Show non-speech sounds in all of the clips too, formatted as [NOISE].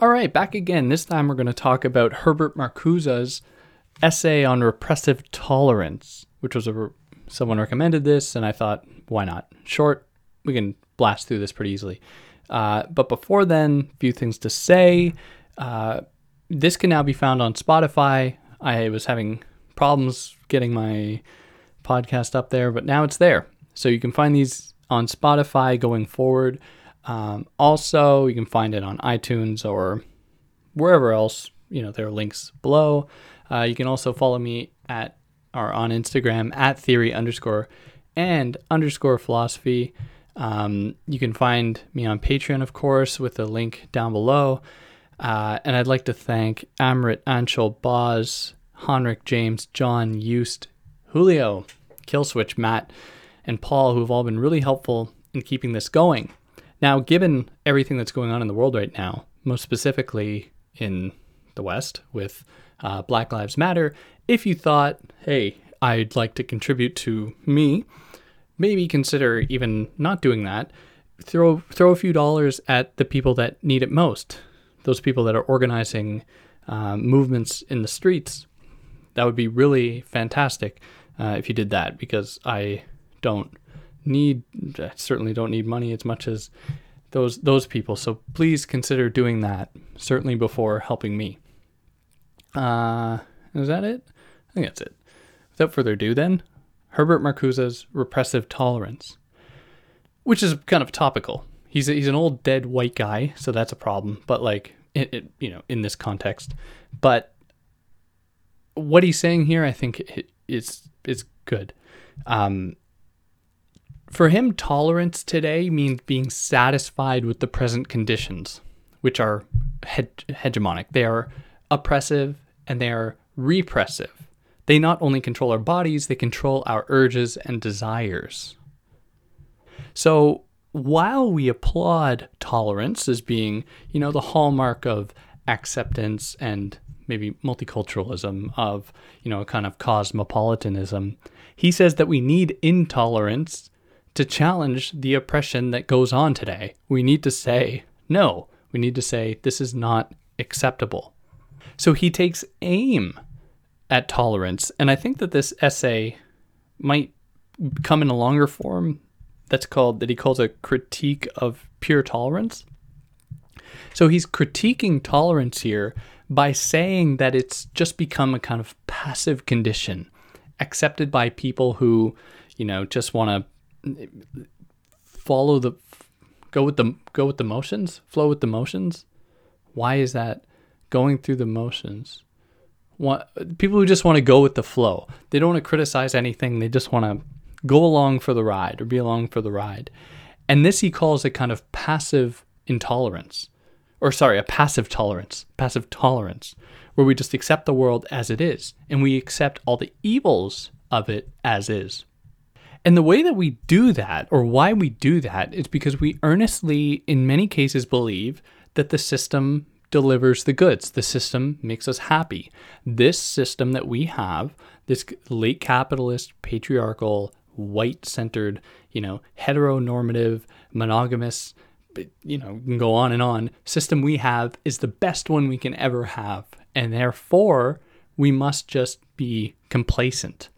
All right, back again. This time we're going to talk about Herbert Marcuse's essay on repressive tolerance, which was a someone recommended this, and I thought, why not? Short, we can blast through this pretty easily. Uh, but before then, a few things to say. Uh, this can now be found on Spotify. I was having problems getting my podcast up there, but now it's there. So you can find these on Spotify going forward. Um, also, you can find it on iTunes or wherever else. You know, there are links below. Uh, you can also follow me at or on Instagram at theory underscore and underscore philosophy. Um, you can find me on Patreon, of course, with the link down below. Uh, and I'd like to thank Amrit, Anshul, Boz, Honrick, James, John, Eust, Julio, Killswitch, Matt, and Paul, who have all been really helpful in keeping this going. Now, given everything that's going on in the world right now, most specifically in the West with uh, Black Lives Matter, if you thought, hey, I'd like to contribute to me, maybe consider even not doing that. Throw throw a few dollars at the people that need it most. Those people that are organizing uh, movements in the streets. That would be really fantastic uh, if you did that because I don't need I certainly don't need money as much as those those people. So please consider doing that certainly before helping me. Uh, is that it? I think that's it. Without further ado, then Herbert Marcuse's repressive tolerance, which is kind of topical. He's a, he's an old dead white guy, so that's a problem. But like it, it you know in this context, but what he's saying here, I think is is good. Um, for him, tolerance today means being satisfied with the present conditions, which are he- hegemonic. They are oppressive and they are repressive. They not only control our bodies, they control our urges and desires. So while we applaud tolerance as being, you know, the hallmark of acceptance and maybe multiculturalism, of, you know, a kind of cosmopolitanism, he says that we need intolerance to challenge the oppression that goes on today. We need to say, no, we need to say, this is not acceptable. So he takes aim at tolerance. And I think that this essay might come in a longer form that's called, that he calls a critique of pure tolerance. So he's critiquing tolerance here by saying that it's just become a kind of passive condition accepted by people who, you know, just want to follow the go with the go with the motions, flow with the motions. Why is that going through the motions? What people who just want to go with the flow. They don't want to criticize anything. They just want to go along for the ride or be along for the ride. And this he calls a kind of passive intolerance. Or sorry, a passive tolerance. Passive tolerance where we just accept the world as it is and we accept all the evils of it as is. And the way that we do that, or why we do that, is because we earnestly, in many cases, believe that the system delivers the goods. The system makes us happy. This system that we have, this late capitalist, patriarchal, white centered, you know, heteronormative, monogamous, you know, can go on and on, system we have is the best one we can ever have. And therefore, we must just be complacent.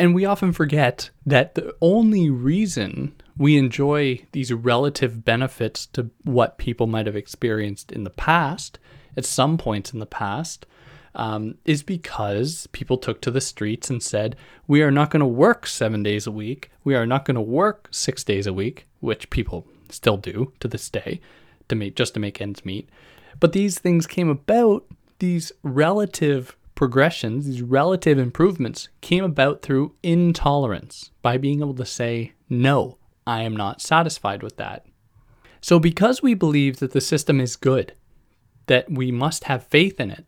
And we often forget that the only reason we enjoy these relative benefits to what people might have experienced in the past, at some points in the past, um, is because people took to the streets and said, We are not going to work seven days a week. We are not going to work six days a week, which people still do to this day, to make just to make ends meet. But these things came about, these relative progressions, these relative improvements, came about through intolerance by being able to say, no, I am not satisfied with that. So, because we believe that the system is good, that we must have faith in it,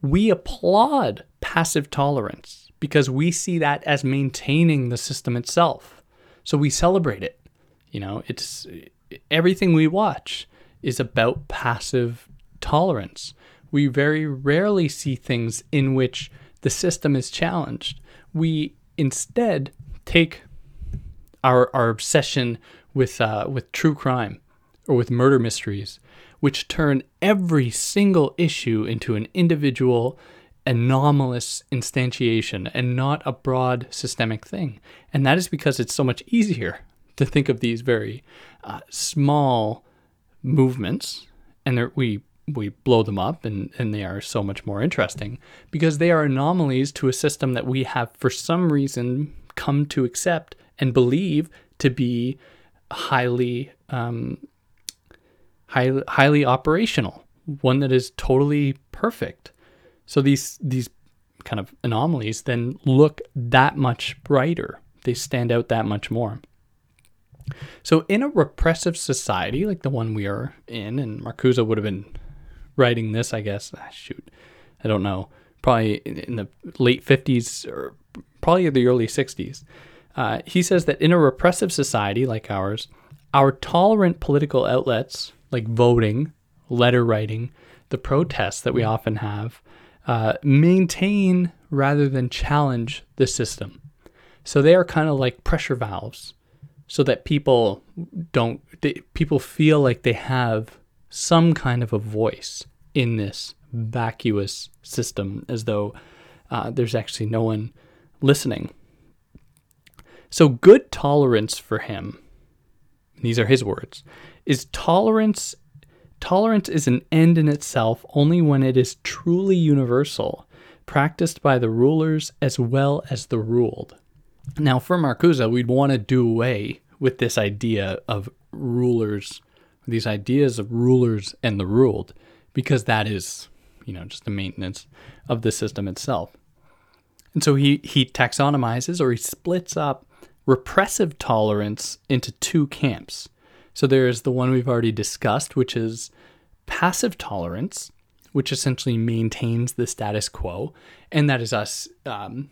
we applaud passive tolerance because we see that as maintaining the system itself. So, we celebrate it. You know, it's everything we watch is about passive tolerance. We very rarely see things in which the system is challenged. We instead take our our obsession with uh, with true crime or with murder mysteries, which turn every single issue into an individual anomalous instantiation and not a broad systemic thing. And that is because it's so much easier to think of these very uh, small movements and we we blow them up and, and they are so much more interesting because they are anomalies to a system that we have for some reason come to accept and believe to be highly um, highly, highly operational one that is totally perfect so these these kind of anomalies then look that much brighter. They stand out that much more. So in a repressive society like the one we are in, and Marcuse would have been writing this, I guess. Ah, shoot, I don't know. Probably in the late 50s or probably the early 60s. Uh, he says that in a repressive society like ours, our tolerant political outlets like voting, letter writing, the protests that we often have, uh, maintain rather than challenge the system. So they are kind of like pressure valves so that people don't, they, people feel like they have some kind of a voice in this vacuous system as though uh, there's actually no one listening. So, good tolerance for him, these are his words, is tolerance Tolerance is an end in itself only when it is truly universal, practiced by the rulers as well as the ruled. Now, for Marcuse, we'd want to do away with this idea of rulers, these ideas of rulers and the ruled, because that is, you know, just the maintenance of the system itself. And so he, he taxonomizes or he splits up repressive tolerance into two camps. So there's the one we've already discussed, which is passive tolerance, which essentially maintains the status quo. And that is us, um,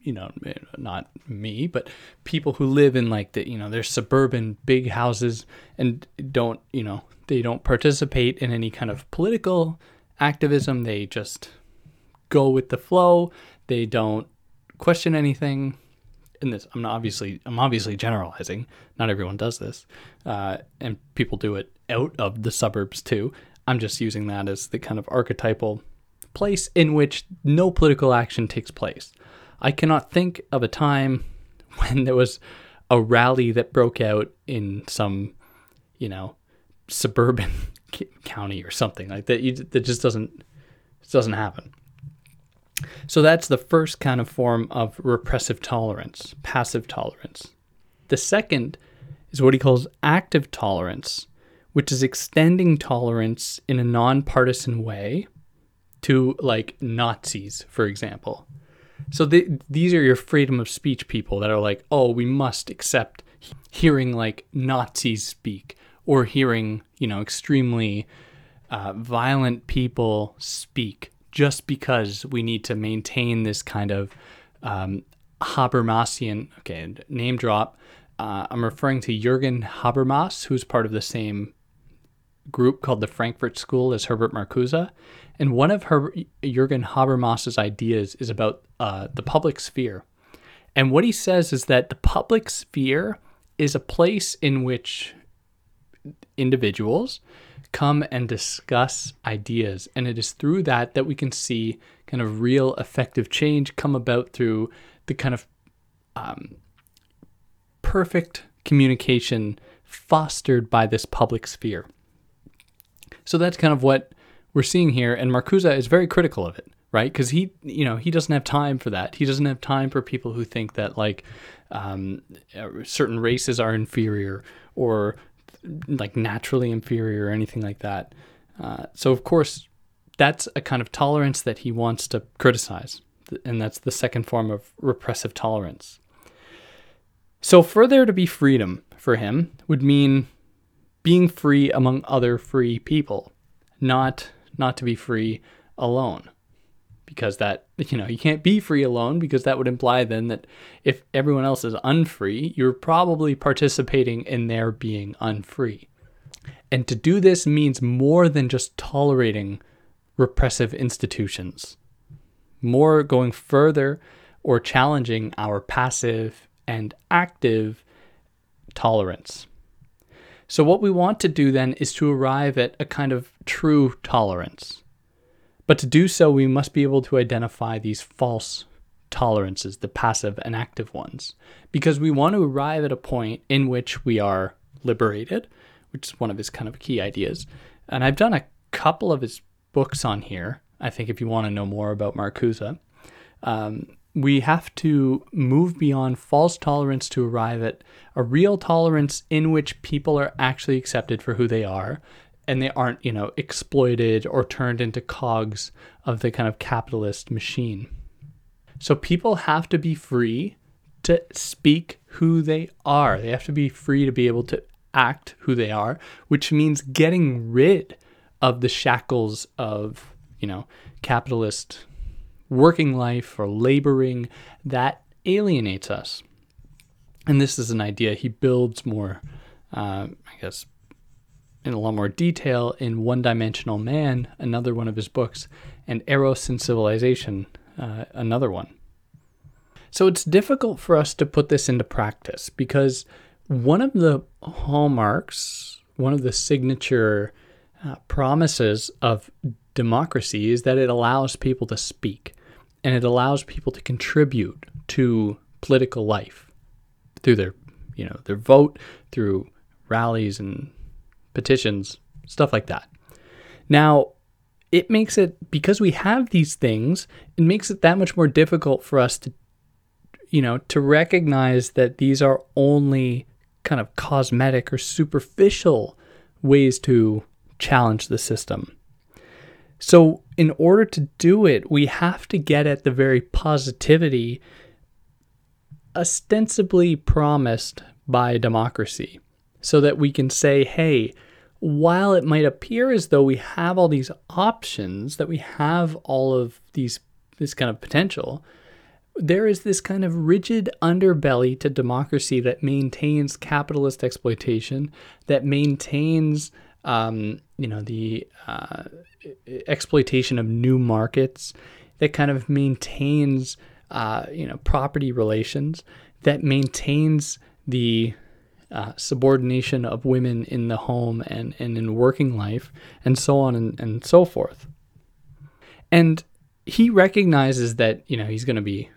you know, not me, but people who live in like the, you know, their suburban big houses and don't, you know, they don't participate in any kind of political activism. They just go with the flow. They don't question anything. In this i'm obviously i'm obviously generalizing. Not everyone does this. Uh, and people do it out of the suburbs too. I'm just using that as the kind of archetypal place in which no political action takes place. I cannot think of a time [LAUGHS] when there was a rally that broke out in some you know suburban [LAUGHS] county or something like that you, that just doesn't doesn't happen so that's the first kind of form of repressive tolerance, passive tolerance. The second is what he calls active tolerance, which is extending tolerance in a nonpartisan way to like Nazis, for example. So the, these are your freedom of speech people that are like, oh, we must accept hearing like Nazis speak or hearing, you know, extremely uh, violent people speak just because we need to maintain this kind of um, Habermasian, okay, name drop. Uh, I'm referring to Jürgen Habermas, who's part of the same group called the Frankfurt School as Herbert Marcuse. And one of Her- Jürgen Habermas's ideas is about uh, the public sphere. And what he says is that the public sphere is a place in which individuals come and discuss ideas. And it is through that that we can see kind of real effective change come about through the kind of um, perfect communication fostered by this public sphere. So that's kind of what we're seeing here. And Marcuse is very critical of it, right? Because he, you know, he doesn't have time for that. He doesn't have time for people who think that like um, certain races are inferior or like naturally inferior or anything like that. Uh, so of course, that's a kind of tolerance that he wants to criticize, and that's the second form of repressive tolerance. So for there to be freedom for him would mean being free among other free people, not not to be free alone because that you know you can't be free alone because that would imply then that if everyone else is unfree you're probably participating in their being unfree And to do this means more than just tolerating repressive institutions, more going further or challenging our passive and active tolerance. So, what we want to do then is to arrive at a kind of true tolerance. But to do so, we must be able to identify these false tolerances, the passive and active ones, because we want to arrive at a point in which we are liberated, which is one of his kind of key ideas. And I've done a couple of his books on here. I think if you want to know more about Marcuse, um, we have to move beyond false tolerance to arrive at a real tolerance in which people are actually accepted for who they are and they aren't, you know, exploited or turned into cogs of the kind of capitalist machine. So people have to be free to speak who they are. They have to be free to be able to act who they are, which means getting rid of the shackles of, you know, capitalist working life or laboring that alienates us. And this is an idea he builds more, uh, I guess, in a lot more detail in One Dimensional Man, another one of his books, and Eros and Civilization, uh, another one. So it's difficult for us to put this into practice because one of the hallmarks, one of the signature uh, promises of democracy is that it allows people to speak and it allows people to contribute to political life through their, you know, their vote, through rallies and petitions, stuff like that. Now, it makes it because we have these things, it makes it that much more difficult for us to you know, to recognize that these are only kind of cosmetic or superficial ways to challenge the system. So, in order to do it, we have to get at the very positivity ostensibly promised by democracy so that we can say, hey, while it might appear as though we have all these options, that we have all of these this kind of potential, there is this kind of rigid underbelly to democracy that maintains capitalist exploitation, that maintains, um, you know, the uh, exploitation of new markets, that kind of maintains, uh, you know, property relations, that maintains the uh, subordination of women in the home and, and in working life, and so on and, and so forth. And he recognizes that, you know, he's going to be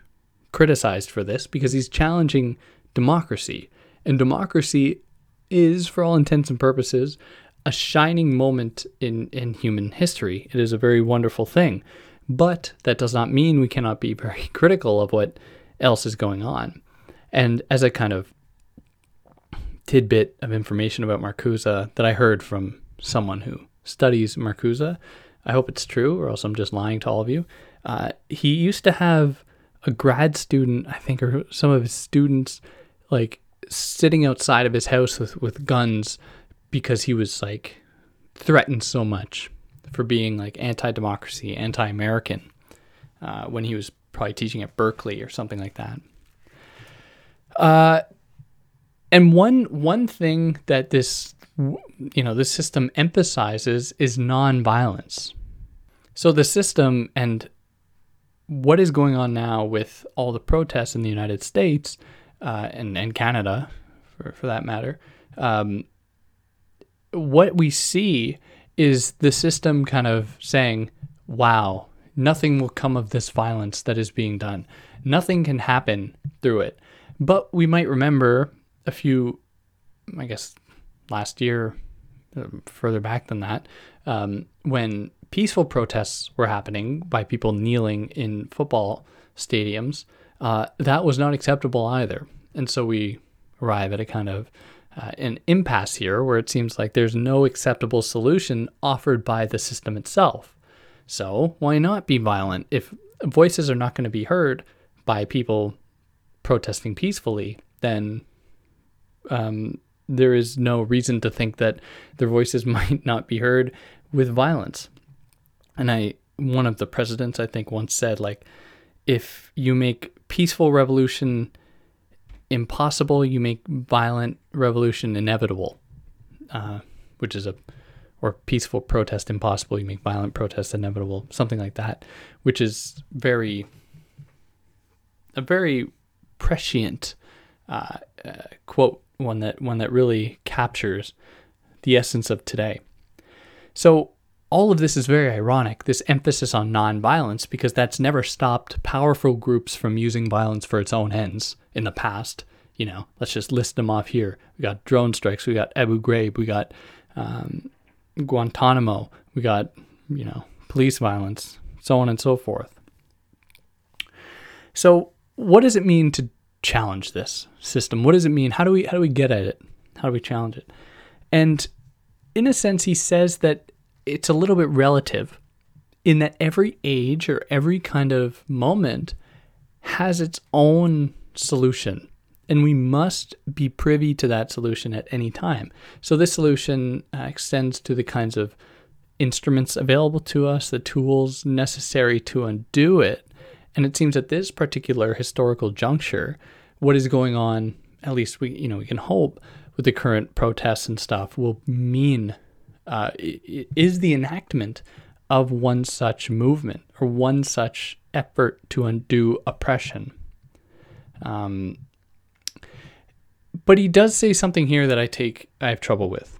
criticized for this because he's challenging democracy. And democracy is, for all intents and purposes, a shining moment in, in human history. It is a very wonderful thing. But that does not mean we cannot be very [LAUGHS] critical of what else is going on. And as a kind of tidbit of information about Marcuse that I heard from someone who studies Marcuse, I hope it's true, or else I'm just lying to all of you. Uh, he used to have a grad student, I think, or some of his students, like sitting outside of his house with, with guns because he was like threatened so much for being like anti democracy, anti American uh, when he was probably teaching at Berkeley or something like that. Uh, and one one thing that this you know this system emphasizes is nonviolence. So the system and what is going on now with all the protests in the United States uh, and, and Canada, for, for that matter, um, what we see is the system kind of saying, wow, nothing will come of this violence that is being done. Nothing can happen through it. But we might remember a few, I guess, last year, uh, further back than that, um, when peaceful protests were happening by people kneeling in football stadiums, uh, that was not acceptable either. And so we arrive at a kind of uh, an impasse here where it seems like there's no acceptable solution offered by the system itself. So why not be violent if voices are not going to be heard by people protesting peacefully? Then um, there is no reason to think that their voices [LAUGHS] might not be heard with violence. And I, one of the presidents, I think, once said, like, if you make peaceful revolution impossible, you make violent revolution inevitable. Uh, which is a or peaceful protest impossible. You make violent protest inevitable, something like that, which is very a very prescient uh, uh, quote, one that one that really captures the essence of today. So all of this is very ironic, this emphasis on nonviolence, because that's never stopped powerful groups from using violence for its own ends in the past. You know, let's just list them off here. We got drone strikes, we got Abu Ghraib, we got um, Guantanamo, we got, you know, police violence, so on and so forth. So, what does it mean to challenge this system? What does it mean? How do we how do we get at it? How do we challenge it? And in a sense, he says that it's a little bit relative in that every age or every kind of moment has its own solution. And we must be privy to that solution at any time. So, this solution uh, extends to the kinds of instruments available to us, the tools necessary to undo it. And it seems at this particular historical juncture, what is going on, at least we, you know, we can hope with the current protests and stuff, will mean uh, is the enactment of one such movement or one such effort to undo oppression. Um, but he does say something here that I take I have trouble with.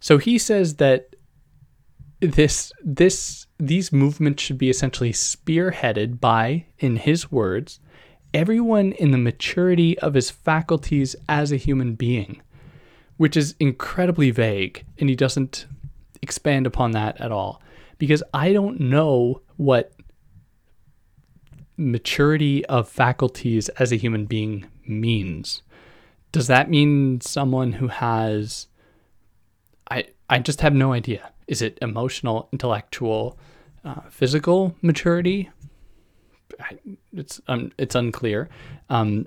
So he says that this this these movements should be essentially spearheaded by, in his words, everyone in the maturity of his faculties as a human being, which is incredibly vague, and he doesn't expand upon that at all. Because I don't know what maturity of faculties as a human being means. Does that mean someone who has I I just have no idea. Is it emotional, intellectual, uh, physical maturity? It's um, it's unclear. Um,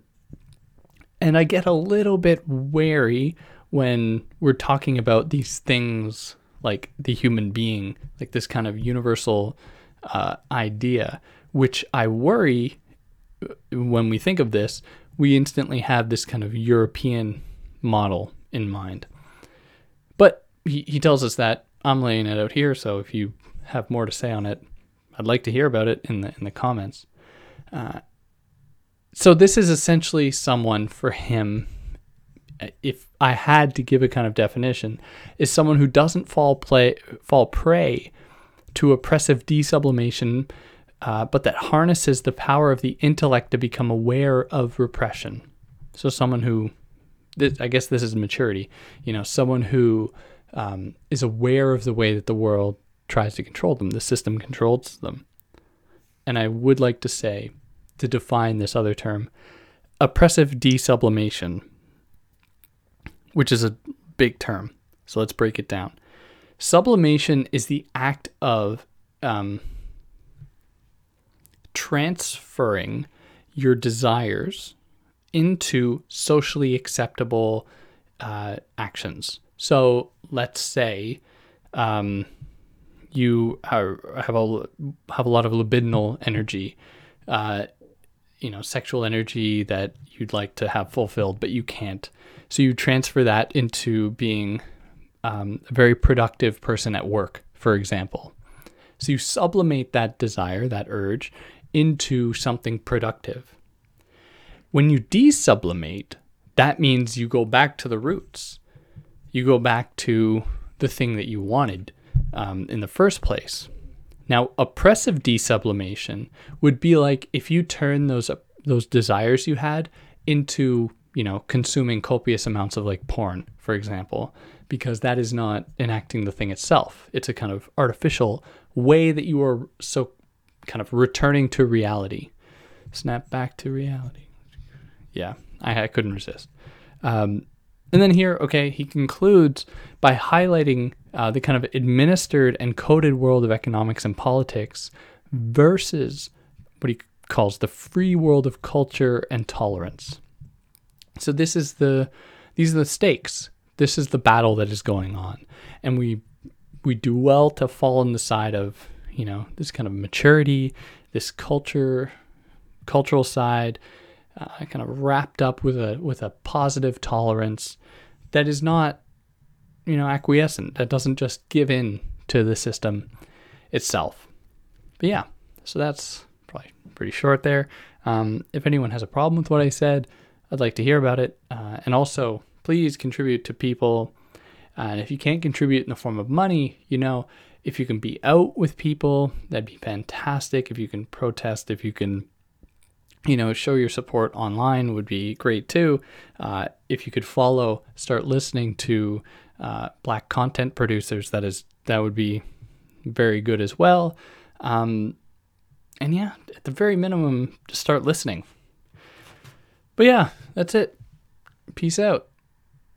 and I get a little bit wary when we're talking about these things like the human being, like this kind of universal uh, idea, which I worry uh, when we think of this, we instantly have this kind of European model in mind. But he, he tells us that I'm laying it out here, so if you have more to say on it, I'd like to hear about it in the in the comments. Uh, so this is essentially someone for him if I had to give a kind of definition, is someone who doesn't fall play fall prey to oppressive desublimation, uh, but that harnesses the power of the intellect to become aware of repression. So someone who, this, I guess this is maturity. You know, someone who um, is aware of the way that the world tries to control them, the system controls them. And I would like to say, to define this other term, oppressive desublimation which is a big term. So let's break it down. Sublimation is the act of um, transferring your desires into socially acceptable uh, actions. So let's say um, you have, have a have a lot of libidinal energy, uh, you know, sexual energy that you'd like to have fulfilled, but you can't. So you transfer that into being um, a very productive person at work, for example. So you sublimate that desire, that urge, into something productive. When you desublimate, that means you go back to the roots. You go back to the thing that you wanted um, in the first place. Now, oppressive desublimation would be like if you turn those those desires you had into you know, consuming copious amounts of like porn, for example, because that is not enacting the thing itself. It's a kind of artificial way that you are so kind of returning to reality. Snap back to reality. Yeah, I, I couldn't resist. Um, and then here, okay, he concludes by highlighting uh, the kind of administered and coded world of economics and politics versus what he calls the free world of culture and tolerance. So this is the these are the stakes. This is the battle that is going on. And we we do well to fall on the side of, you know, this kind of maturity, this culture cultural side, uh, kind of wrapped up with a with a positive tolerance that is not you know, acquiescent, that doesn't just give in to the system itself. But yeah, so that's probably pretty short there. Um, if anyone has a problem with what I said, I'd like to hear about it. Uh, and also, please contribute to people. And if you can't contribute in the form of money, you know, if you can be out with people, that'd be fantastic. If you can protest, if you can, you know, show your support online would be great too. Uh, if you could follow, start listening to uh, black content producers, that is that would be very good as well. Um, and yeah, at the very minimum, just start listening. But yeah, that's it. Peace out.